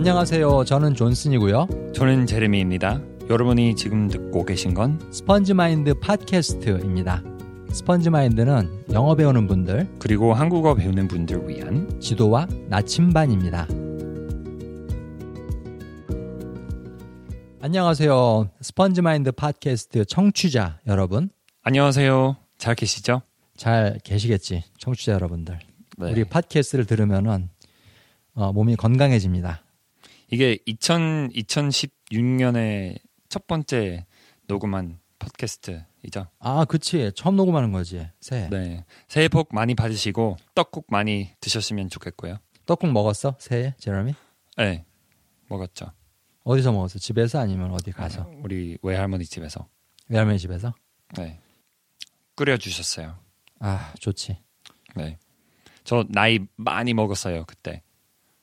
안녕하세요. 저는 존슨이고요. 저는 제레미입니다. 여러분이 지금 듣고 계신 건 스펀지 마인드 팟캐스트입니다. 스펀지 마인드는 영어 배우는 분들 그리고 한국어 배우는 분들 위한 지도와 나침반입니다. 안녕하세요. 스펀지 마인드 팟캐스트 청취자 여러분. 안녕하세요. 잘 계시죠? 잘 계시겠지, 청취자 여러분들. 네. 우리 팟캐스트를 들으면은 어, 몸이 건강해집니다. 이게 2000, 2016년에 첫 번째 녹음한 팟캐스트이죠. 아, 그치. 처음 녹음하는 거지. 새해. 네. 새해 복 많이 받으시고 떡국 많이 드셨으면 좋겠고요. 떡국 먹었어? 새해, 제러미? 네. 먹었죠. 어디서 먹었어? 집에서 아니면 어디 가서? 우리 외할머니 집에서. 외할머니 집에서? 네. 끓여 주셨어요. 아, 좋지. 네. 저 나이 많이 먹었어요, 그때.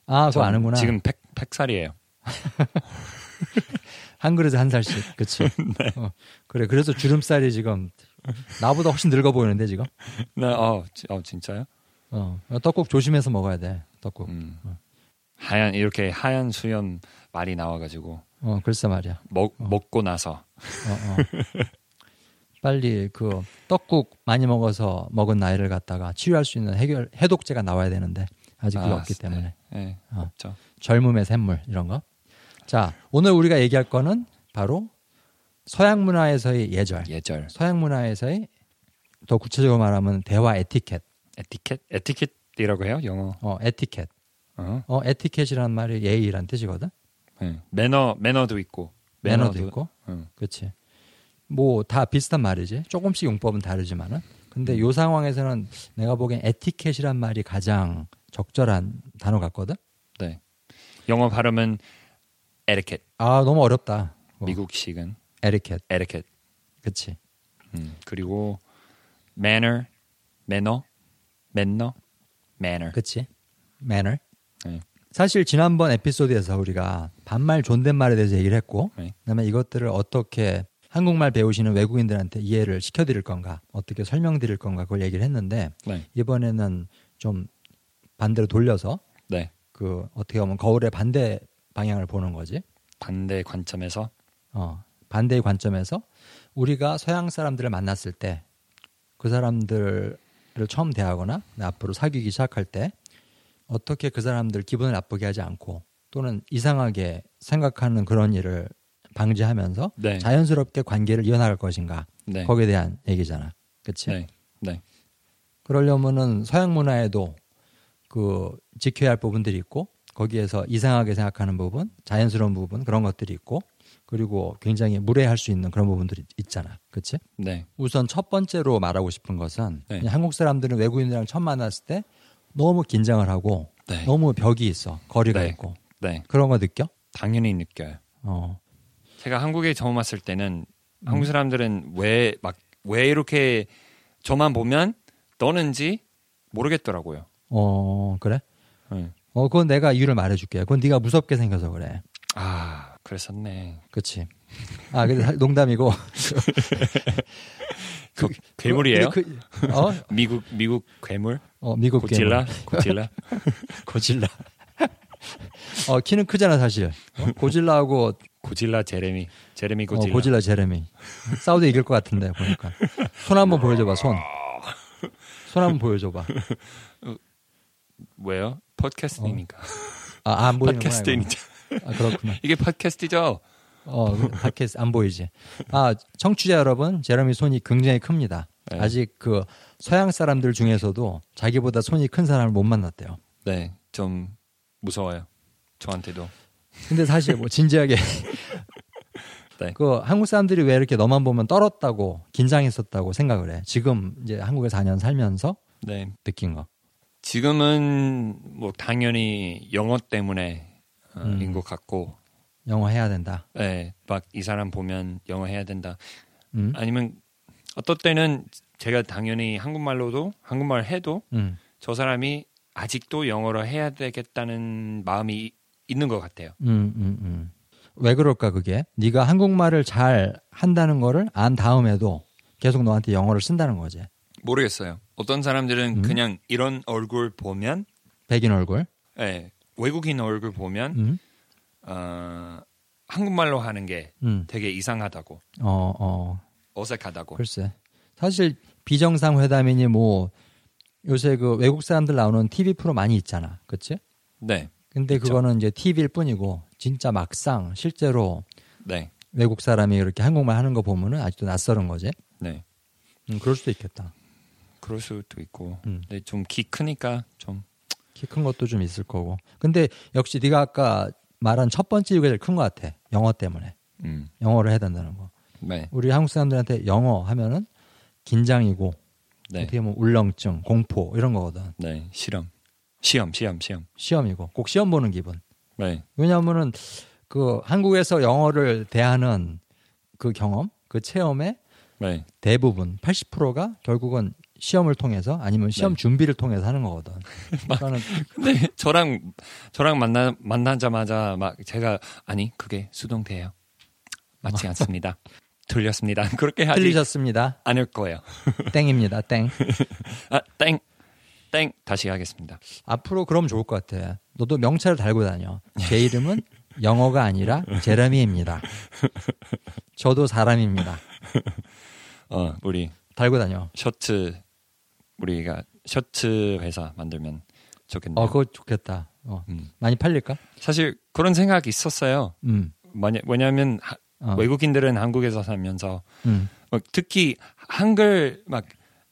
아, 그거 전 아는구나. 지금 100, 100살이에요. 한 그릇에 한 살씩. 그치? 네. 어, 그래. 그래서 주름살이 지금 나보다 훨씬 늙어 보이는데, 지금? 네, 어, 지- 어 진짜요? 어, 떡국 조심해서 먹어야 돼. 떡국. 음. 하얀 이렇게 하얀 수염 말이 나와가지고 어, 글쎄 말이야. 먹 먹고 나서 어, 어. 빨리 그 떡국 많이 먹어서 먹은 나이를 갖다가 치유할 수 있는 해결 해독제가 나와야 되는데 아직 그게 아, 없기 네. 때문에 네, 어. 없죠. 젊음의 샘물 이런 거. 자, 오늘 우리가 얘기할 거는 바로 서양 문화에서의 예절. 예절, 서양 문화에서의 더 구체적으로 말하면 대화 에티켓. 에티켓, 에티켓이라고 해요 영어. 어, 에티켓. 어, 어, 에티켓이라는 말이 예의란 뜻이거든. 네. 매너 매너도 있고 매너도 있고. 응. 그렇지. 뭐 다 비슷한 말이지. 조금씩 용법은 다르지만은. 근데 요 상황에서는 내가 보기엔 에티켓이란 말이 가장 적절한 단어 같거든. 네. 영어 발음은 에티켓, 아, 너무 어렵다. 어, 미국식은 에티켓. 에티켓. 그렇지. 음. 그리고 manner, 매너, 매너, manner. 그렇지. manner. 네. 사실 지난번 에피소드에서 우리가 반말 존댓말에 대해서 얘기를 했고 네. 그다음에 이것들을 어떻게 한국말 배우시는 외국인들한테 이해를 시켜드릴 건가 어떻게 설명드릴 건가 그걸 얘기를 했는데 네, 이번에는 좀 반대로 돌려서 네. 그 어떻게 보면 거울의 반대 방향을 보는 거지. 반대 관점에서? 어, 반대의 관점에서 우리가 서양 사람들을 만났을 때 그 사람들을 처음 대하거나 앞으로 사귀기 시작할 때 어떻게 그 사람들 기분을 나쁘게 하지 않고 또는 이상하게 생각하는 그런 일을 방지하면서 네, 자연스럽게 관계를 이어나갈 것인가? 네, 거기에 대한 얘기잖아. 그치? 네, 네, 그러려면은 서양 문화에도 그 지켜야 할 부분들이 있고 거기에서 이상하게 생각하는 부분, 자연스러운 부분 그런 것들이 있고 그리고 굉장히 무례할 수 있는 그런 부분들이 있잖아. 그치? 네, 우선 첫 번째로 말하고 싶은 것은 네. 한국 사람들은 외국인들이랑 처음 만났을 때 너무 긴장을 하고 네, 너무 벽이 있어. 거리가 네. 있고. 네. 그런 거 느껴? 당연히 느껴요. 어. 제가 한국에 처음 왔을 때는 음. 한국 사람들은 왜 막왜 이렇게 저만 보면 떠는지 모르겠더라고요. 어, 그래? 네. 어, 그건 내가 이유를 말해 줄게. 그건 네가 무섭게 생겨서 그래. 아 그랬었네. 그치 아, 근데 사- 농담이고. 그 괴물이에요? 근데 그, 어? 미국 미국 괴물? 어, 미국 고질라? 괴물. 고질라? 고질라. 어, 키는 크잖아, 사실. 어? 고질라하고 고질라 제레미. 제레미 어, 고질라. 고질라 제레미. 싸우도 이길 것 같은데, 보니까. 손 한번 보여줘봐, 손. 손 한번 보여줘봐. 왜요? 팟캐스트니까. 아, 안. 이거. 팟캐스트니까. 아, 그렇구나. 이게 팟캐스트죠? 어, 팟캐스트 안 보이지. 아, 청취자 여러분, 제레미 손이 굉장히 큽니다. 네. 아직 그 서양 사람들 중에서도 자기보다 손이 큰 사람을 못 만났대요. 네, 좀 무서워요. 저한테도. 근데 사실 뭐 진지하게 네. 그 한국 사람들이 왜 이렇게 너만 보면 떨었다고 긴장했었다고 생각을 해. 지금 이제 한국에 4년 살면서 네. 느낀 거. 지금은 뭐 당연히 영어 때문에 어, 음. 인것 같고, 영어 해야 된다. 네, 막 이 사람 보면 영어 해야 된다. 음. 아니면 어떨 때는 제가 당연히 한국말로도 한국말 해도 음. 저 사람이 아직도 영어로 해야 되겠다는 마음이 있는 것 같아요. 음, 음, 음. 왜 그럴까 그게? 네가 한국말을 잘 한다는 거를 안 다음에도 계속 너한테 영어를 쓴다는 거지. 모르겠어요. 어떤 사람들은 음? 그냥 이런 얼굴 보면, 백인 얼굴. 예, 외국인 얼굴 보면 음. 어, 한국말로 하는 게 음. 되게 이상하다고 어, 어. 어색하다고. 글쎄. 사실 비정상 회담이니 뭐 요새 그 외국 사람들 나오는 TV 프로 많이 있잖아. 그치 네, 근데 있죠. 그거는 이제 TV일 뿐이고 진짜 막상 실제로 네, 외국 사람이 이렇게 한국말 하는 거 보면은 아직도 낯설은 거지. 네. 음, 그럴 수도 있겠다. 그럴 수도 있고. 음. 근데 좀 키 크니까 좀 키 큰 것도 좀 있을 거고. 근데 역시 네가 아까 말한 첫 번째 이유가 제일 큰 것 같아. 영어 때문에. 음, 영어를 해야 된다는 거. 네, 우리 한국 사람들한테 영어 하면은 긴장이고 네, 어떻게 보면 울렁증, 공포 이런 거거든. 네. 실험, 시험, 시험, 시험. 시험이고 꼭 시험 보는 기분. 네, 왜냐하면은 그 한국에서 영어를 대하는 그 경험, 그 체험의 네, 대부분 80%가 결국은 시험을 통해서 아니면 시험 네. 준비를 통해서 하는 거거든. 그러니까는 근데 저랑 저랑 만나 만나자마자 막 제가 아니 그게 수동태예요. 맞지 않습니다. 틀렸습니다. 그렇게 하지 틀리셨습니다. 않을 거예요. 땡입니다. 땡. 아, 땡, 땡 다시 하겠습니다. 앞으로 그럼 좋을 것 같아. 너도 명찰을 달고 다녀. 제 이름은 영어가 아니라 제레미입니다. 저도 사람입니다. 어, 우리 달고 다녀. 셔츠 우리가 셔츠 회사 만들면 좋겠네요. 어, 그거 좋겠다. 어, 음. 많이 팔릴까? 사실 그런 생각이 있었어요. 음. 뭐냐, 왜냐하면 하- 어. 외국인들은 한국에서 살면서 음. 막 특히 한글 막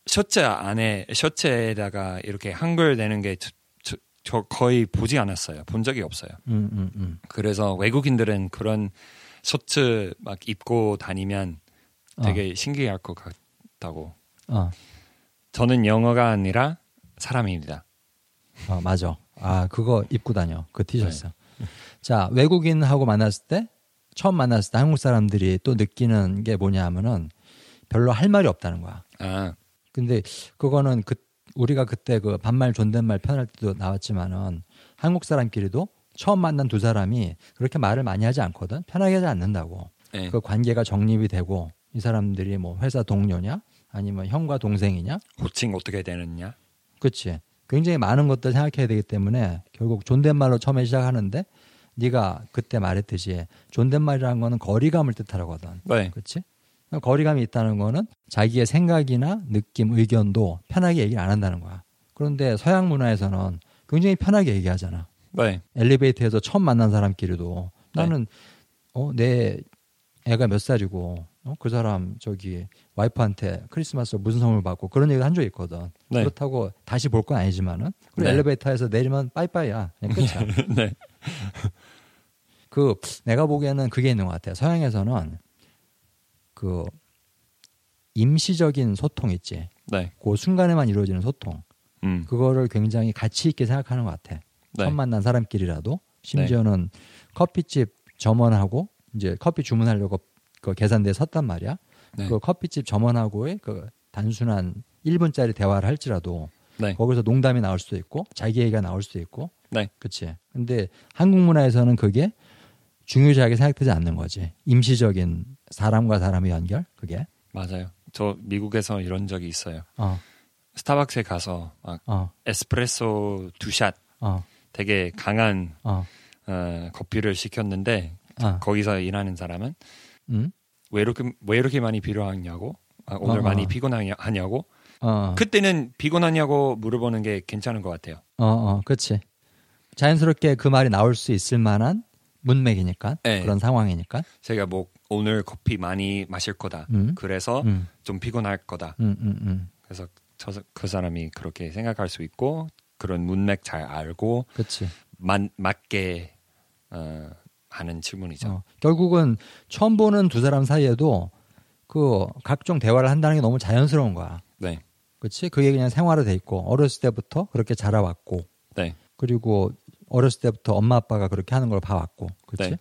셔츠 안에 셔츠에다가 이렇게 한글 내는 게 저, 저- 저 거의 보지 않았어요. 본 적이 없어요. 음, 음, 음. 그래서 외국인들은 그런 셔츠 막 입고 다니면 되게 신기할 것 같다고. 어, 저는 영어가 아니라 사람입니다. 어, 맞아. 아, 그거 입고 다녀. 그 티셔츠. 자, 외국인하고 만났을 때, 처음 만났을 때 한국 사람들이 또 느끼는 게 뭐냐 하면은 별로 할 말이 없다는 거야. 아, 근데 그거는 그 우리가 그때 그 반말 존댓말 편할 때도 나왔지만은 한국 사람끼리도 처음 만난 두 사람이 그렇게 말을 많이 하지 않거든. 편하게 하지 않는다고. 네. 그 관계가 정립이 되고 이 사람들이 뭐 회사 동료냐 아니면 형과 동생이냐? 호칭 어떻게 되느냐? 그치. 굉장히 많은 것들 생각해야 되기 때문에 결국 존댓말로 처음에 시작하는데 네가 그때 말했듯이 존댓말이라는 거는 거리감을 뜻하거든 네, 그치? 거리감이 있다는 거는 자기의 생각이나 느낌 의견도 편하게 얘기를 안 한다는 거야. 그런데 서양 문화에서는 굉장히 편하게 얘기하잖아. 네, 엘리베이터에서 처음 만난 사람끼리도. 네. 나는 어, 내 애가 몇 살이고 어? 그 사람 저기 와이프한테 크리스마스 무슨 선물 받고 그런 얘기 한적 있거든. 네. 그렇다고 다시 볼 건 아니지만은 그리고 네. 엘리베이터에서 내리면 빠이빠이야. 그냥 끝이야. 네, 그 내가 보기에는 그게 있는 것 같아요. 서양에서는 그 임시적인 소통 있지. 네, 그 순간에만 이루어지는 소통. 음, 그거를 굉장히 가치 있게 생각하는 것 같아. 네, 처음 만난 사람끼리라도 심지어는 커피집 점원하고 이제 커피 주문하려고 그 계산대에 섰단 말이야. 네, 그 커피집 점원하고의 그 단순한 1분짜리 대화를 할지라도 네, 거기서 농담이 나올 수도 있고 자기 얘기가 나올 수도 있고. 네, 그치? 근데 한국 문화에서는 그게 중요하게 생각되지 않는 거지. 임시적인 사람과 사람의 연결? 그게? 맞아요. 저 미국에서 이런 적이 있어요. 어. 스타벅스에 가서 막 어, 에스프레소 두샷 어, 되게 강한 어, 어, 커피를 시켰는데 어. 거기서 일하는 사람은 음? 왜 이렇게 왜 이렇게 많이 필요하냐고 아, 오늘 어, 많이 어. 피곤하냐고 어, 그때는 피곤하냐고 물어보는 게 괜찮은 것 같아요. 어, 어, 그치 자연스럽게 그 말이 나올 수 있을 만한 문맥이니까 네. 그런 상황이니까 제가 뭐 오늘 커피 많이 마실 거다. 음. 그래서 음, 좀 피곤할 거다. 음, 음, 음. 그래서 저, 그 사람이 그렇게 생각할 수 있고 그런 문맥 잘 알고 그치 맞, 맞게 어, 하는 질문이죠. 어, 결국은 처음 보는 두 사람 사이에도 그 각종 대화를 한다는 게 너무 자연스러운 거야. 네, 그렇지? 그게 그냥 생활화돼 있고 어렸을 때부터 그렇게 자라왔고 네, 그리고 어렸을 때부터 엄마 아빠가 그렇게 하는 걸 봐왔고 그렇지? 네.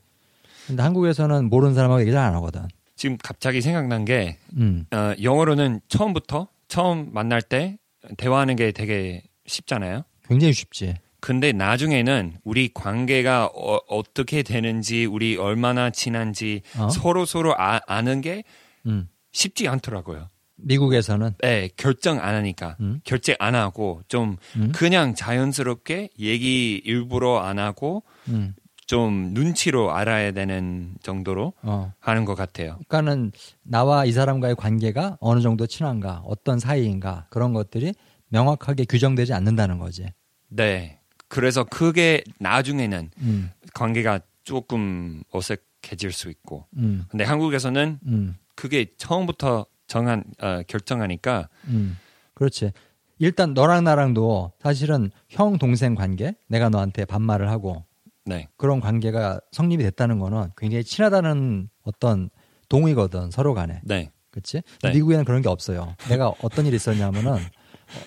근데 한국에서는 모르는 사람하고 얘기 잘안 하거든. 지금 갑자기 생각난 게 음, 어, 영어로는 처음부터 처음 만날 때 대화하는 게 되게 쉽잖아요. 굉장히 쉽지. 근데 나중에는 우리 관계가 어, 떻게 되는지 우리 얼마나 친한지 어? 서로 서로 아, 아는 게 음, 쉽지 않더라고요. 미국에서는 네, 결정 안 하니까 음. 결제 안 하고 좀 음, 그냥 자연스럽게 얘기 일부러 안 하고 음, 좀 눈치로 알아야 되는 정도로 어. 하는 것 같아요. 그러니까는 나와 이 사람과의 관계가 어느 정도 친한가, 어떤 사이인가 그런 것들이 명확하게 규정되지 않는다는 거지. 네. 그래서 그게 나중에는 음, 관계가 조금 어색해질 수 있고. 음, 근데 한국에서는 음, 그게 처음부터 정한 어, 결정하니까 음. 그렇지. 일단 너랑 나랑도 사실은 형 동생 관계, 내가 너한테 반말을 하고 네. 그런 관계가 성립이 됐다는 거는 굉장히 친하다는 어떤 동의거든 서로 간에. 네. 그렇지? 네. 미국에는 그런 게 없어요. 내가 어떤 일이 있었냐면은 어,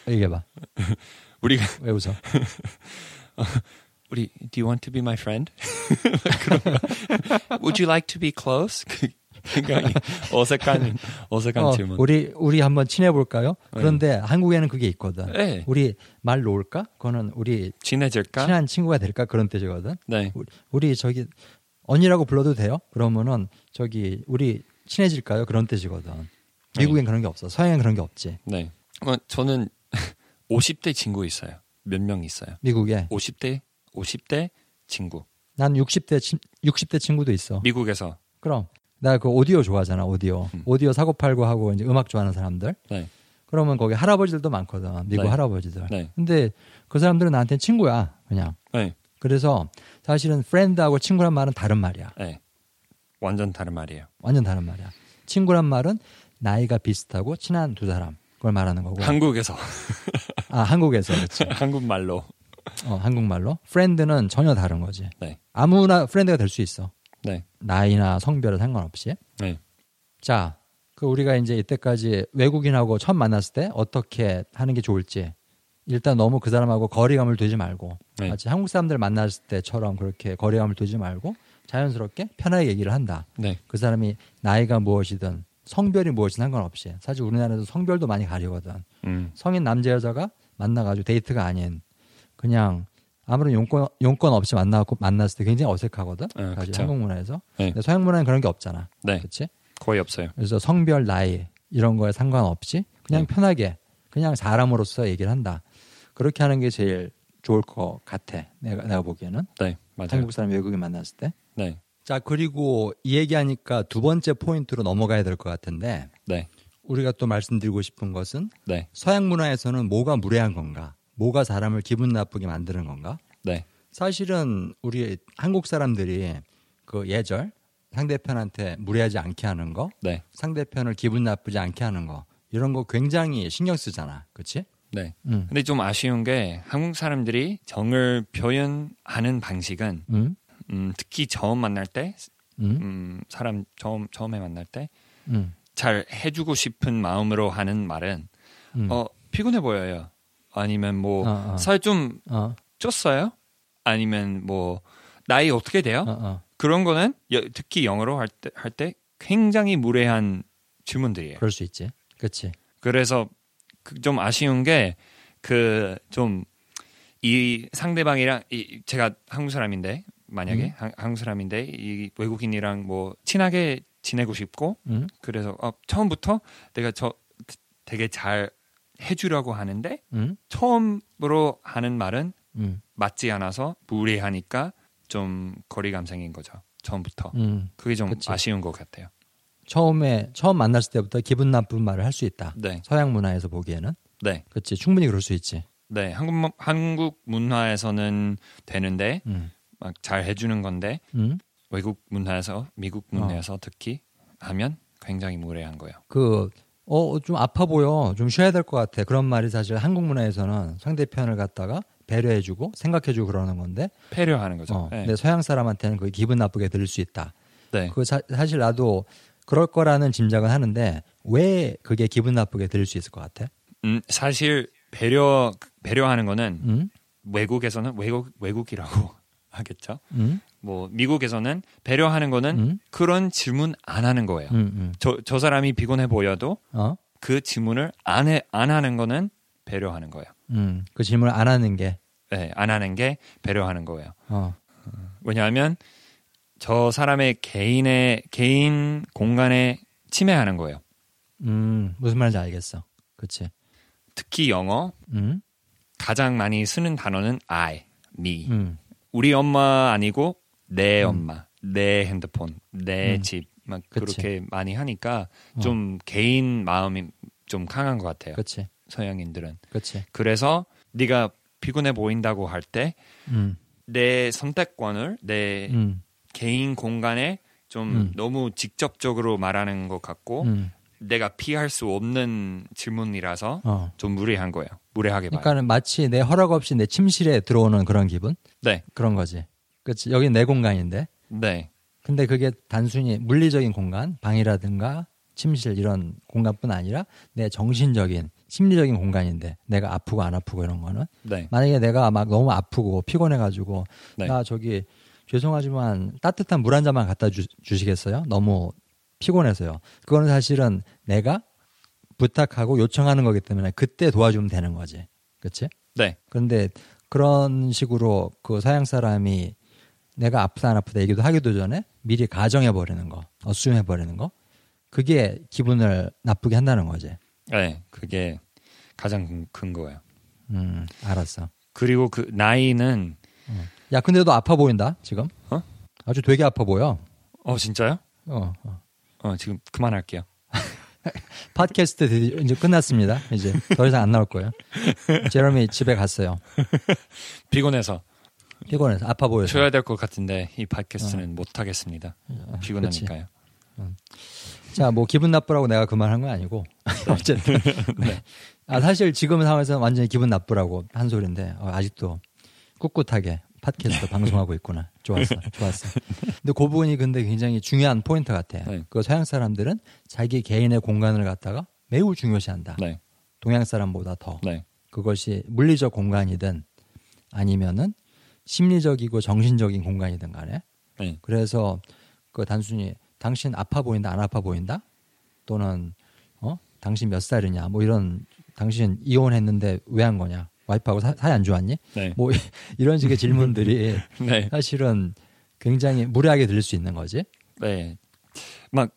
얘기해봐. 우리가 왜 웃어? 우리 Do you want to be my friend? Would you like to be close? 그- 굉장히 어색한 어색한 어, 질문. 우리 우리 한번 친해 볼까요? 그런데 한국에는 그게 있거든. 네. 우리 말 놓을까? 그거는 우리 친해질까? 친한 친구가 될까 그런 뜻이거든. 네. 우리, 우리 저기 언니라고 불러도 돼요? 그러면은 저기 우리 친해질까요? 그런 뜻이거든. 미국엔 그런 게 없어. 서양엔 그런 게 없지. 네. 어, 저는 50대 친구 있어요. 몇 명 있어요. 미국에 50대 50대 친구. 난 60대 친 60대 친구도 있어. 미국에서. 그럼 나 그 오디오 좋아하잖아. 오디오. 음. 오디오 사고 팔고 하고 이제 음악 좋아하는 사람들. 네. 그러면 거기 할아버지들도 많거든. 미국 네. 할아버지들. 네. 근데 그 사람들은 나한테 친구야. 그냥. 네. 그래서 사실은 프렌드하고 친구란 말은 다른 말이야. 네. 완전 다른 말이에요. 완전 다른 말이야. 친구란 말은 나이가 비슷하고 친한 두 사람. 그걸 말하는 거고. 한국에서 아, 한국에서 그렇지. 한국말로. 어, 한국말로. friend는 전혀 다른 거지. 네. 아무나 friend가 될 수 있어. 네. 나이나 성별에 상관없이. 네. 자, 그 우리가 이제 이때까지 외국인하고 처음 만났을 때 어떻게 하는 게 좋을지 일단 너무 그 사람하고 거리감을 두지 말고 네. 마치 한국 사람들 만났을 때처럼 그렇게 거리감을 두지 말고 자연스럽게 편하게 얘기를 한다. 네. 그 사람이 나이가 무엇이든 성별이 무엇이든 상관없이 사실 우리나라에서 성별도 많이 가리거든. 음. 성인 남자 여자가 만나가지고 데이트가 아닌 그냥 아무런 용건 용건 없이 만나고 만났을 때 굉장히 어색하거든. 어. 한국 문화에서. 네. 근데 서양 문화는 그런 게 없잖아. 네. 그렇지? 거의 없어요. 그래서 성별, 나이 이런 거에 상관없이 그냥 네. 편하게 그냥 사람으로서 얘기를 한다. 그렇게 하는 게 제일 좋을 것 같아. 내가 내가 보기에는 네. 맞아요. 한국 사람 외국인 만났을 때. 네. 자 그리고 이 얘기하니까 두 번째 포인트로 넘어가야 될 것 같은데 네. 우리가 또 말씀드리고 싶은 것은 네. 서양 문화에서는 뭐가 무례한 건가, 뭐가 사람을 기분 나쁘게 만드는 건가. 네. 사실은 우리 한국 사람들이 그 예절 상대편한테 무례하지 않게 하는 거, 네. 상대편을 기분 나쁘지 않게 하는 거 이런 거 굉장히 신경 쓰잖아, 그렇지? 네. 응, 근데 좀 아쉬운 게 한국 사람들이 정을 표현하는 방식은 응, 음, 특히 처음 만날 때, 응, 음, 사람 처음 처음에 만날 때잘 응, 해주고 싶은 마음으로 하는 말은 응. 어 피곤해 보여요. 아니면 뭐 어, 어. 살좀 어, 쪘어요? 아니면 뭐 나이 어떻게 돼요? 어, 어. 그런 거는 여- 특히 영어로 할 때 할 때 굉장히 무례한 질문들이에요. 그럴 수 있지, 그렇지? 그래서 그좀 아쉬운 게 그 좀 이 상대방이랑 이 제가 한국 사람인데 만약에 음. 한- 한국 사람인데 이 외국인이랑 뭐 친하게 지내고 싶고 응, 그래서 어, 처음부터 내가 저 되게 잘 해주려고 하는데 응, 처음으로 하는 말은 응, 맞지 않아서 무례하니까 좀 거리감 생긴 거죠 처음부터 응. 그게 좀 그치. 아쉬운 것 같아요. 처음에 처음 만났을 때부터 기분 나쁜 말을 할 수 있다. 네, 서양 문화에서 보기에는, 네, 그렇지? 충분히 그럴 수 있지. 네. 한국 한국 문화에서는 되는데 응, 막 잘 해주는 건데 응. 외국 문화에서 미국 어. 문화에서 특히 하면 굉장히 무례한 거예요. 그, 어, 좀 아파 보여. 좀 쉬어야 될 것 같아. 그런 말이 사실 한국 문화에서는 상대편을 갖다가 배려해주고 생각해주고 그러는 건데, 패려하는 거죠. 어, 네. 근데 서양 사람한테는 그게 기분 나쁘게 들릴 수 있다. 네. 그 사, 사실 나도 그럴 거라는 짐작은 하는데, 왜 그게 기분 나쁘게 들릴 수 있을 것 같아? 음, 사실 배려 배려하는 거는 응? 외국에서는 외국 외국이라고 하겠죠. 응? 뭐 미국에서는 배려하는 거는 응? 그런 질문 안 하는 거예요. 응? 응. 저, 저 사람이 피곤해 보여도 어? 그 질문을 안, 해, 안 하는 거는 배려하는 거예요. 응. 그 질문을 안 하는 게, 네, 안 하는 게 배려하는 거예요. 어, 왜냐하면 저 사람의 개인의 개인 공간에 침해하는 거예요. 음, 무슨 말인지 알겠어. 그치? 특히 영어 응? 가장 많이 쓰는 단어는 I, me. 응. 우리 엄마 아니고 내 음. 엄마, 내 핸드폰, 내 음. 집 막 그치. 그렇게 많이 하니까 어. 좀 개인 마음이 좀 강한 것 같아요. 그렇지, 서양인들은. 그렇지. 그래서 네가 피곤해 보인다고 할 때내 음, 선택권을 내 음, 개인 공간에 좀 음. 너무 직접적으로 말하는 것 같고 음. 내가 피할 수 없는 질문이라서 어. 좀 무례한 거예요. 무례하게 봐요. 그러니까 는 마치 내 허락 없이 내 침실에 들어오는 그런 기분? 네, 그런 거지. 그렇지. 여기 내 공간인데. 네, 근데 그게 단순히 물리적인 공간, 방이라든가 침실 이런 공간뿐 아니라 내 정신적인, 심리적인 공간인데 내가 아프고 안 아프고 이런 거는 네, 만약에 내가 막 너무 아프고 피곤해 가지고 네. 나 저기 죄송하지만 따뜻한 물 한 잔만 갖다 주, 주시겠어요? 너무 피곤해서요. 그거는 사실은 내가 부탁하고 요청하는 거기 때문에 그때 도와주면 되는 거지. 그렇지? 네, 그런데 그런 식으로 그 서양 사람이 내가 아프다 안 아프다 얘기도 하기도 전에 미리 가정해 버리는 거, 어수해 버리는 거, 그게 기분을 나쁘게 한다는 거지. 네. 그게 가장 큰- 큰 거예요. 음, 알았어. 그리고 그 나이는 야, 근데 너 아파 보인다 지금? 어? 아주 되게 아파 보여. 어 진짜요? 어, 어. 어 지금 그만할게요. 팟캐스트 이제 끝났습니다. 이제 더 이상 안 나올 거예요. 제러미 집에 갔어요. 피곤해서 피곤해서 아파 보여서. 쉬어야 될 것 같은데 이 어. 팟캐스트는 못 하겠습니다. 피곤하니까요. 자, 뭐 기분 나쁘라고 내가 그 말 한 건 아니고 어쨌든. 네. 아 사실 지금 상황에서 완전히 기분 나쁘라고 한 소리인데 어, 아직도 꿋꿋하게 팟캐스트 방송하고 있구나. 좋았어, 좋았어. 근데 그 부분이 근데 굉장히 중요한 포인트 같아. 네. 그 서양 사람들은 자기 개인의 공간을 갖다가 매우 중요시한다. 네, 동양 사람보다 더. 네, 그것이 물리적 공간이든 아니면은 심리적이고 정신적인 공간이든 간에 네, 그래서 그 단순히 당신 아파 보인다 안 아파 보인다 또는 어 당신 몇 살이냐 뭐 이런 당신 이혼했는데 왜 한 거냐 와이프하고 사, 사이 안 좋았니 네, 뭐 이런 식의 질문들이 네, 사실은 굉장히 무례하게 들릴 수 있는 거지 네. 막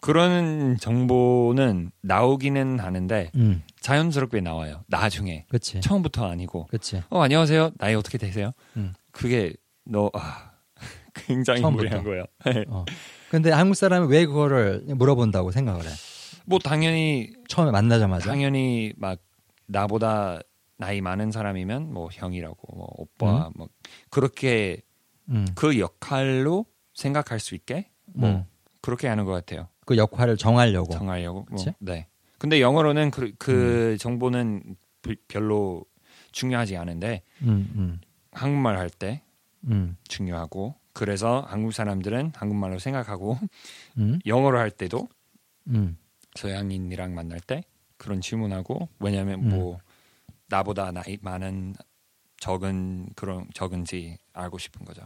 그런 정보는 나오기는 하는데 음 자연스럽게 나와요. 나중에 그치 처음부터 아니고 그치 어 안녕하세요. 나이 어떻게 되세요? 음. 그게 너 아, 굉장히 처음부터. 무례한 거예요. 네. 어 근데 한국 사람이 왜 그거를 물어본다고 생각을 해 뭐 당연히 처음에 만나자마자 당연히 막 나보다 나이 많은 사람이면 뭐 형이라고 뭐 오빠 뭐 그렇게 음. 그 역할로 생각할 수 있게 뭐 음. 그렇게 하는 것 같아요. 그 역할을 정하려고 정하려고. 뭐? 네. 근데 영어로는 그, 그 정보는 비- 별로 중요하지 않은데 음, 음, 한국말 할때 음, 중요하고 그래서 한국 사람들은 한국말로 생각하고 음, 영어로 할 때도 음. 서양인이랑 만날 때 그런 질문하고 왜냐하면 음. 뭐 나보다 나이 많은 적은 그런 적은지 알고 싶은 거죠.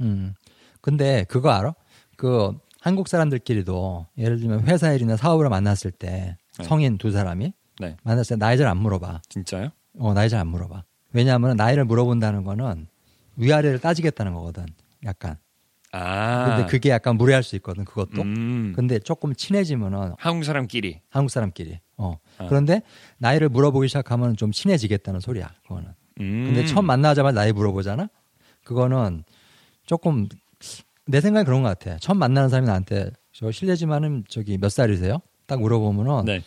음. 근데 그거 알아? 그 한국 사람들끼리도 예를 들면 회사 일이나 사업을 만났을 때 네. 성인 두 사람이 네. 만났을 때 나이 잘 안 물어봐. 진짜요? 어, 나이 잘 안 물어봐. 왜냐하면 나이를 물어본다는 거는 위아래를 따지겠다는 거거든. 약간. 아. 근데 그게 약간 무례할 수 있거든. 그것도. 음. 근데 조금 친해지면은 한국 사람끼리. 한국 사람끼리. 어. 아. 그런데 나이를 물어보기 시작하면 좀 친해지겠다는 소리야. 그거는. 음. 근데 처음 만나자마자 나이 물어보잖아. 그거는 조금 내 생각에 그런 것 같아. 처음 만나는 사람이 나한테 저 실례지만은 저기 몇 살이세요? 딱 물어보면은 네.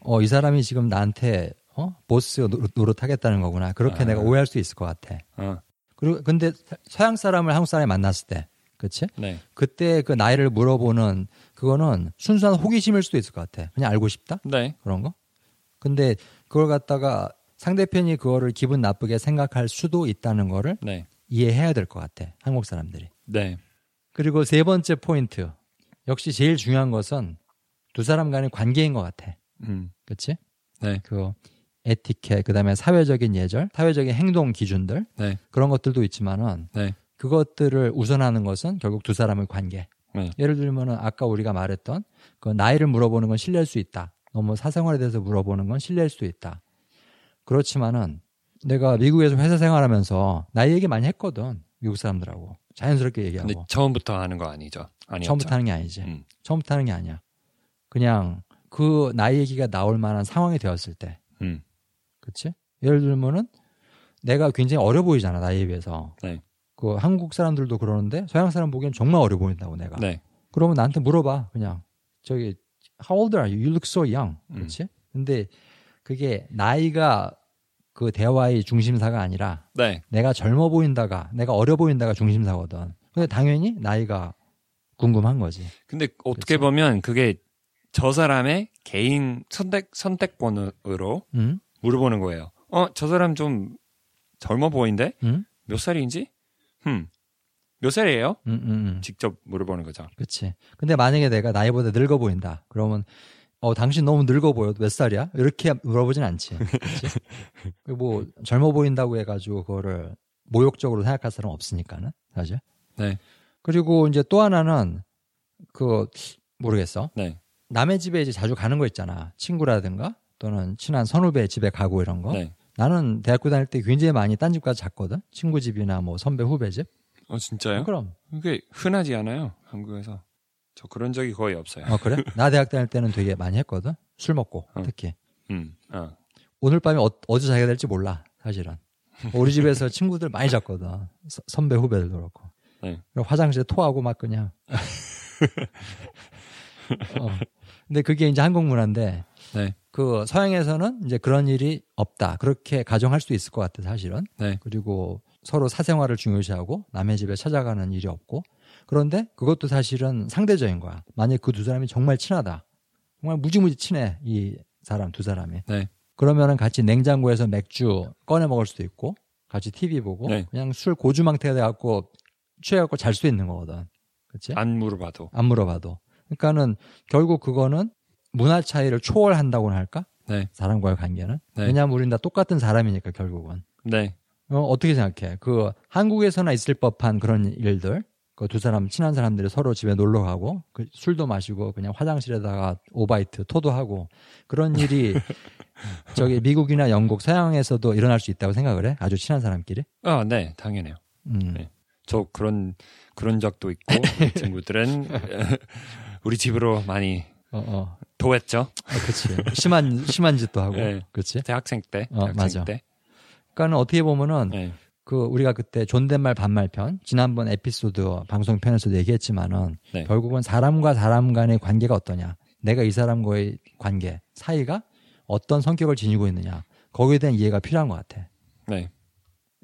어이 사람이 지금 나한테 어 보스 노릇, 노릇하겠다는 거구나. 그렇게 아. 내가 오해할 수 있을 것 같아. 어. 그리고 근데 서양 사람을 한국 사람이 만났을 때, 그렇지? 네. 그때 그 나이를 물어보는 그거는 순수한 호기심일 수도 있을 것 같아. 그냥 알고 싶다 네. 그런 거. 근데 그걸 갖다가 상대편이 그거를 기분 나쁘게 생각할 수도 있다는 거를 네. 이해해야 될 것 같아. 한국 사람들이. 네. 그리고 세 번째 포인트. 역시 제일 중요한 것은 두 사람 간의 관계인 것 같아. 음. 그렇지? 네. 그 에티켓, 그 다음에 사회적인 예절, 사회적인 행동 기준들 네. 그런 것들도 있지만은 네. 그것들을 우선하는 것은 결국 두 사람의 관계. 네. 예를 들면은 아까 우리가 말했던 그 나이를 물어보는 건 신뢰일 수 있다. 너무 사생활에 대해서 물어보는 건 신뢰일 수도 있다. 그렇지만은 내가 미국에서 회사 생활하면서 나이 얘기 많이 했거든. 미국 사람들하고 자연스럽게 얘기하고 근데 처음부터 하는 거 아니죠? 아니었죠. 처음부터 하는 게 아니지. 음. 처음부터 하는 게 아니야. 그냥 그 나이 얘기가 나올 만한 상황이 되었을 때, 음. 그렇지? 예를 들면은 내가 굉장히 어려 보이잖아 나이에 비해서. 네. 그 한국 사람들도 그러는데 서양 사람 보기엔 정말 어려 보인다고 내가. 네. 그러면 나한테 물어봐 그냥 저기 How old are you? You look so young. 음. 그렇지? 근데 그게 나이가 그 대화의 중심사가 아니라 네. 내가 젊어 보인다가 내가 어려 보인다가 중심사거든. 근데 당연히 나이가 궁금한 거지. 근데 어떻게 보면 그게 저 사람의 개인 선택 선택권으로 응? 물어보는 거예요. 어, 저 사람 좀 젊어 보이는데 응? 몇 살인지? 흠. 몇 살이에요? 응, 응, 응. 직접 물어보는 거죠. 그치. 근데 만약에 내가 나이보다 늙어 보인다. 그러면, 어, 당신 너무 늙어 보여. 몇 살이야? 이렇게 물어보진 않지. 뭐, 젊어 보인다고 해가지고 그거를 모욕적으로 생각할 사람 없으니까는, 사실. 네. 그리고 이제 또 하나는, 그, 모르겠어. 네. 남의 집에 이제 자주 가는 거 있잖아. 친구라든가 또는 친한 선후배 집에 가고 이런 거. 네. 나는 대학교 다닐 때 굉장히 많이 딴 집 가서 잤거든. 친구 집이나 뭐 선배 후배 집. 어, 진짜요? 그럼. 그게 흔하지 않아요. 한국에서. 저 그런 적이 거의 없어요. 어 그래? 나 대학 다닐 때는 되게 많이 했거든. 술 먹고 어. 특히. 음. 어. 오늘 밤에 어, 어디서 자게 될지 몰라 사실은. 우리 집에서 친구들 많이 잤거든. 서- 선배 후배들도 그렇고. 네. 화장실에 토하고 막 그냥. 어. 근데 그게 이제 한국 문화인데 네. 그 서양에서는 이제 그런 일이 없다. 그렇게 가정할 수도 있을 것 같아 사실은. 네. 그리고 서로 사생활을 중요시하고 남의 집에 찾아가는 일이 없고 그런데 그것도 사실은 상대적인 거야. 만약 그 두 사람이 정말 친하다. 정말 무지무지 친해 이 사람 두 사람이. 네. 그러면은 같이 냉장고에서 맥주 꺼내 먹을 수도 있고 같이 TV 보고 네. 그냥 술 고주망태가 돼갖고 취해갖고 잘 수 있는 거거든. 그렇지? 안 물어봐도. 안 물어봐도. 그러니까는 결국 그거는 문화 차이를 초월한다고는 할까? 네. 사람과의 관계는. 네. 왜냐하면 우린 다 똑같은 사람이니까 결국은. 네. 어, 어떻게 생각해? 그 한국에서나 있을 법한 그런 일들. 그 두 사람 친한 사람들이 서로 집에 놀러 가고 그 술도 마시고 그냥 화장실에다가 오바이트 토도 하고 그런 일이 저기 미국이나 영국 서양에서도 일어날 수 있다고 생각을 해? 아주 친한 사람끼리? 아, 네. 당연해요. 음. 네. 저 그런 그런 적도 있고 이 친구들은 우리 집으로 많이 어, 어. 도했죠. 어, 그치. 심한, 심한 짓도 하고. 네. 그치. 대학생 때. 어, 대학생 맞아. 때. 그러니까는 어떻게 보면은 네. 그 우리가 그때 존댓말 반말 편 지난번 에피소드 방송 편에서도 얘기했지만은 네. 결국은 사람과 사람 간의 관계가 어떠냐 내가 이 사람과의 관계 사이가 어떤 성격을 지니고 있느냐 거기에 대한 이해가 필요한 것 같아. 네.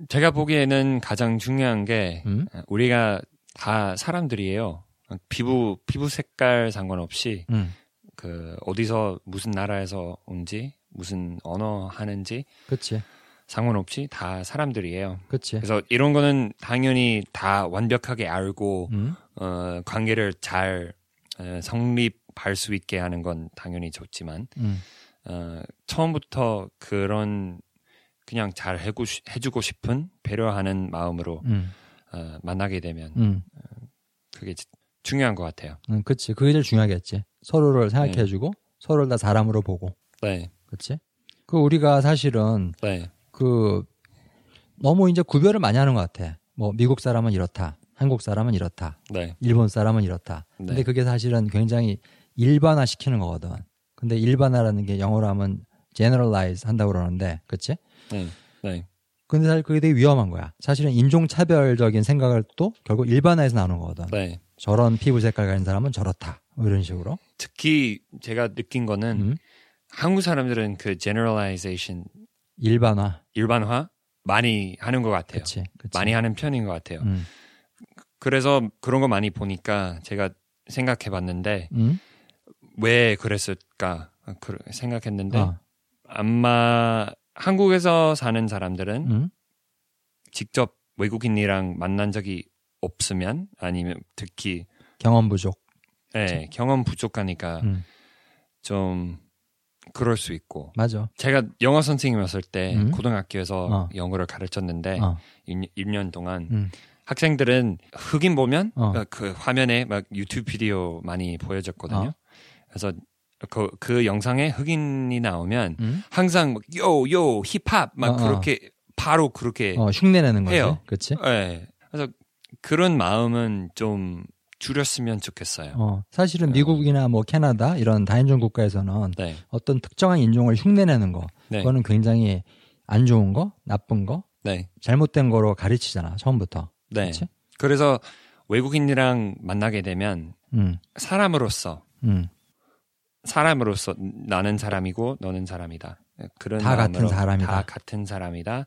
제가 보기에는 가장 중요한 게 음? 우리가 다 사람들이에요. 피부 피부 색깔 상관없이 음, 그 어디서 무슨 나라에서 온지 무슨 언어 하는지 그치, 상관없이 다 사람들이에요. 그치. 그래서 이런 거는 당연히 다 완벽하게 알고 음, 어, 관계를 잘 어, 성립할 수 있게 하는 건 당연히 좋지만 음, 어, 처음부터 그런 그냥 잘 해고, 해주고 싶은 배려하는 마음으로 음, 어, 만나게 되면 음, 그게 지- 중요한 것 같아요. 음, 그치. 그게 제일 중요하겠지. 서로를 생각해주고 서로를 다 사람으로 보고, 네, 그치. 그 우리가 사실은 네, 그 너무 이제 구별을 많이 하는 것 같아. 뭐 미국 사람은 이렇다, 한국 사람은 이렇다, 네, 일본 사람은 이렇다. 근데 네. 그게 사실은 굉장히 일반화 시키는 거거든. 근데 일반화라는 게 영어로 하면 generalize 한다고 그러는데, 그치? 네, 네, 근데 사실 그게 되게 위험한 거야. 사실은 인종차별적인 생각을 또 결국 일반화에서 나오는 거거든. 네. 저런 피부 색깔 가진 사람은 저렇다. 뭐 이런 식으로. 특히 제가 느낀 거는 음. 한국 사람들은 그 generalization 일반화. 일반화 많이 하는 것 같아요. 그치. 그치. 많이 하는 편인 것 같아요. 음. 그래서 그런 거 많이 보니까 제가 생각해 봤는데 음? 왜 그랬을까 그- 생각했는데 어. 아마 한국에서 사는 사람들은 음? 직접 외국인이랑 만난 적이 없으면 아니면 특히 경험 부족. 예, 경험 부족하니까 음. 좀 그럴 수 있고 맞아. 제가 영어 선생님이었을 때 음? 고등학교에서 어. 영어를 가르쳤는데 어. 1년 동안 음. 학생들은 흑인 보면 어. 어, 그 화면에 막 유튜브 비디오 많이 보여줬거든요. 어. 그래서 그, 그 영상에 흑인이 나오면 음? 항상 막요요 힙합 막 어, 어. 그렇게 바로 그렇게 어, 흉내내는 거지. 해요. 그치? 예. 그래서 그런 마음은 좀 줄였으면 좋겠어요. 어, 사실은 미국이나 뭐 캐나다 이런 다인종 국가에서는 네. 어떤 특정한 인종을 흉내내는 거, 네. 그거는 굉장히 안 좋은 거, 나쁜 거, 네. 잘못된 거로 가르치잖아 처음부터. 네. 그치? 그래서 외국인이랑 만나게 되면 음, 사람으로서 음. 사람으로서 나는 사람이고 너는 사람이다. 그런 다 같은 사람이다. 다 같은 사람이다.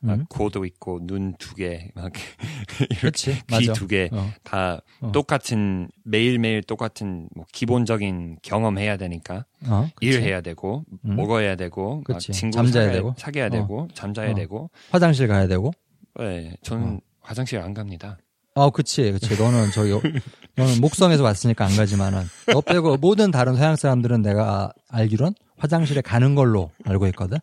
막 음. 코도 있고 눈 두 개, 막 이렇게. 귀. 두 개, 어. 다 어. 똑같은 매일 매일 똑같은 뭐 기본적인 경험해야 되니까 어. 일해야 되고 음. 먹어야 되고. 친구 잠자야 되고. 사귀어야 어. 되고 잠자야 어. 되고. 화장실 가야 되고. 네, 저는 어. 화장실 안 갑니다. 어, 그치, 그치. 너는 저기, 너는 목성에서 왔으니까 안 가지만은, 너 빼고 모든 다른 서양 사람들은 내가 알기론 화장실에 가는 걸로 알고 있거든?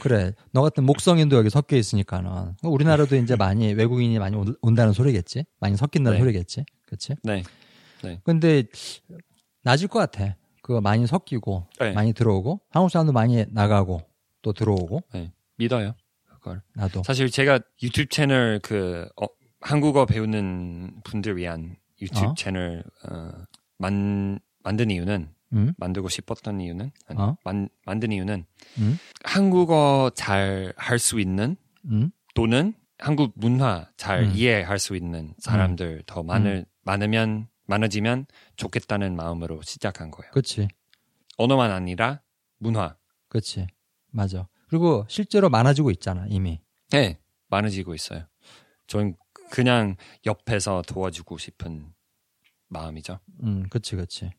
그래. 너 같은 목성인도 여기 섞여 있으니까는. 우리나라도 이제 많이 외국인이 많이 온- 온다는 소리겠지? 많이 섞인다는 네. 소리겠지? 그치? 네, 근데, 낮을 것 같아. 그거 많이 섞이고, 네. 많이 들어오고, 한국 사람도 많이 나가고, 또 들어오고, 네, 믿어요. 그걸. 나도. 사실 제가 유튜브 채널 그 어, 한국어 배우는 분들 위한 유튜브 어? 채널 어, 만 만든 이유는 응? 만들고 싶었던 이유는 아니, 어? 만 만든 이유는 응? 한국어 잘 할 수 있는 응? 또는 한국 문화 잘 음. 이해할 수 있는 사람들 더 많을 많으면 많아지면 좋겠다는 마음으로 시작한 거예요. 그치. 언어만 아니라 문화. 그치. 맞아. 그리고 실제로 많아지고 있잖아, 이미. 네, 많아지고 있어요. 저는 그냥 옆에서 도와주고 싶은 마음이죠. 음, 그치, 그치.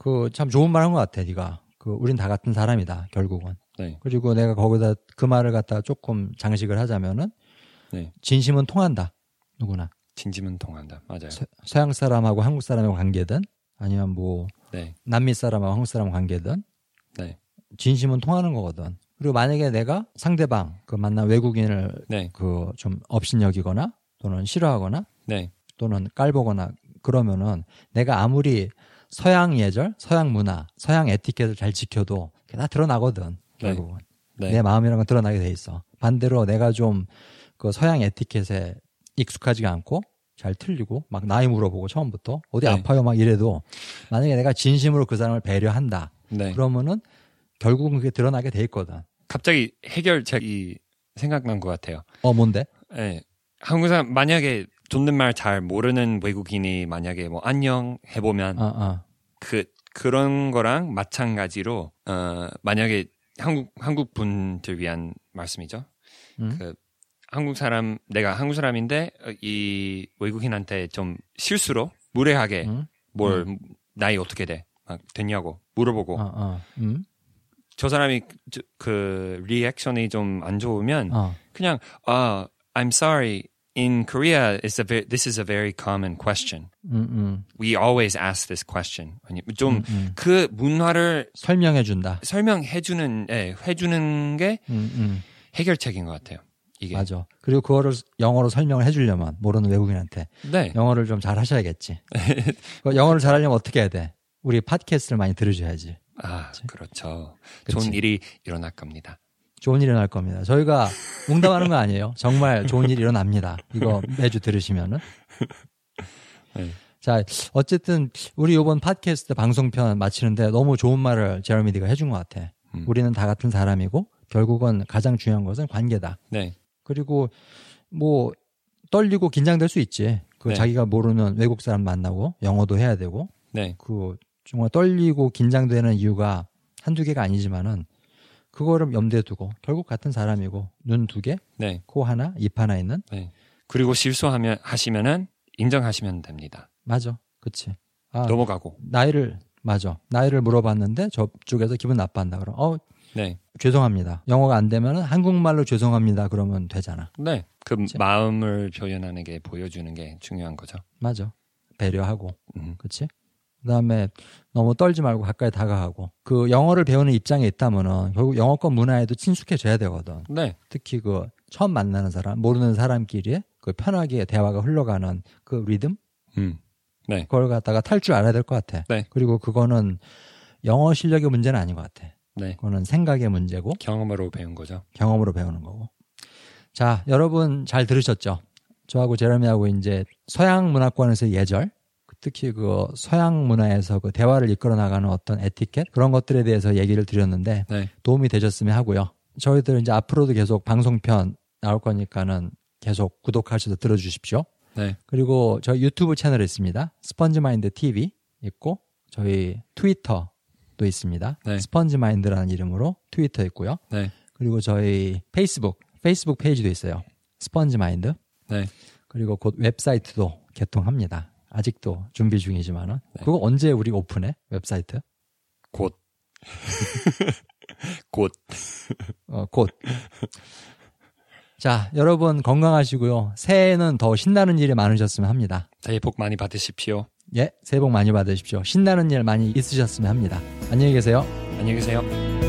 그 참 좋은 말 한 것 같아, 네가. 그 우린 다 같은 사람이다, 결국은. 네, 그리고 내가 거기다 그 말을 갖다가 조금 장식을 하자면은 네. 진심은 통한다. 누구나. 진심은 통한다. 맞아요. 서, 서양 사람하고 한국 사람의 관계든 아니면 뭐 네, 남미 사람하고 한국 사람 관계든 네, 진심은 통하는 거거든. 그리고 만약에 내가 상대방 그 만난 외국인을 네, 그좀 업신여기거나 또는 싫어하거나 네, 또는 깔보거나 그러면은 내가 아무리 서양 예절, 서양 문화, 서양 에티켓을 잘 지켜도 그게 다 드러나거든. 네. 결국은 네, 내 마음이란 건 드러나게 돼 있어. 반대로 내가 좀 그 서양 에티켓에 익숙하지가 않고 잘 틀리고 막 나이 물어보고 처음부터 어디 네. 아파요 막 이래도 만약에 내가 진심으로 그 사람을 배려한다. 네. 그러면은 결국은 그게 드러나게 돼 있거든. 갑자기 해결책이 생각난 것 같아요. 어 뭔데? 네, 한국 사람 만약에 존댓말 잘 모르는 외국인이 만약에 뭐 안녕 해보면 어 어. 그 그런 거랑 마찬가지로 어 만약에 한국 한국 분들 위한 말씀이죠. 음? 그 한국 사람 내가 한국 사람인데 어, 이 외국인한테 좀 실수로 무례하게 음? 뭘 나이 어떻게 돼? 막 됐냐고 물어보고 어 어. 음? 저 사람이 저- 그 리액션이 좀 안 좋으면 어. 그냥 아 I'm sorry in Korea is a ve- this is a very common question. 음, 음. We always ask this question. 아니 좀 음. 그 문화를 설명해 준다. 설명해 주는 예, 해 주는 게 음, 음. 해결책인 것 같아요. 이게 맞아. 그리고 그거를 영어로 설명을 해주려면 모르는 외국인한테 네 영어를 좀 잘 하셔야겠지. 그 영어를 잘하려면 어떻게 해야 돼? 우리 팟캐스트를 많이 들으셔야지. 아, 그렇죠. 그치. 좋은 일이 일어날 겁니다. 좋은 일이 일어날 겁니다. 저희가 농담하는 거 아니에요. 정말 좋은 일이 일어납니다. 이거 매주 들으시면은. 네. 자, 어쨌든 우리 이번 팟캐스트 방송편 마치는데 너무 좋은 말을 제러미디가 해준 것 같아. 음. 우리는 다 같은 사람이고 결국은 가장 중요한 것은 관계다. 네, 그리고 뭐 떨리고 긴장될 수 있지. 그 네. 자기가 모르는 외국 사람 만나고 영어도 해야 되고 네, 그 정말 떨리고 긴장되는 이유가 한두 개가 아니지만은 그거를 염두에 두고 결국 같은 사람이고 눈 두 개, 네, 코 하나, 입 하나 있는 네. 그리고 실수하면 하시면은 인정하시면 됩니다. 맞아. 그치. 아, 넘어가고. 나이를 맞아. 나이를 물어봤는데 저쪽에서 기분 나빠한다 그럼 어 네, 죄송합니다. 영어가 안 되면은 한국말로 죄송합니다. 그러면 되잖아. 네. 그 마음을 표현하는 게 보여주는 게 중요한 거죠. 맞아. 배려하고. 음. 그치? 그 다음에 너무 떨지 말고 가까이 다가가고. 그 영어를 배우는 입장에 있다면은 결국 영어권 문화에도 친숙해져야 되거든. 네, 특히 그 처음 만나는 사람, 모르는 사람끼리 그 편하게 대화가 흘러가는 그 리듬? 음, 네, 그걸 갖다가 탈 줄 알아야 될 것 같아. 네. 그리고 그거는 영어 실력의 문제는 아닌 것 같아. 네. 그거는 생각의 문제고 경험으로 배운 거죠. 경험으로 배우는 거고. 자, 여러분 잘 들으셨죠? 저하고 제레미하고 이제 서양 문화권에서 예절, 특히 그 서양 문화에서 그 대화를 이끌어 나가는 어떤 에티켓 그런 것들에 대해서 얘기를 드렸는데 네, 도움이 되셨으면 하고요. 저희들 이제 앞으로도 계속 방송편 나올 거니까는 계속 구독하셔서 들어주십시오. 네. 그리고 저희 유튜브 채널이 있습니다. 스펀지마인드 TV 있고 저희 트위터도 있습니다. 네. 스펀지마인드라는 이름으로 트위터 있고요. 네. 그리고 저희 페이스북 페이스북 페이지도 있어요. 스펀지마인드. 네. 그리고 곧 웹사이트도 개통합니다. 아직도 준비 중이지만은 네. 그거 언제 우리 오픈해 웹사이트? 곧. 곧. 어, 곧. 자, 여러분 건강하시고요. 새해에는 더 신나는 일이 많으셨으면 합니다. 새해 복 많이 받으십시오. 예, 새해 복 많이 받으십시오. 신나는 일 많이 있으셨으면 합니다. 안녕히 계세요. 안녕히 계세요.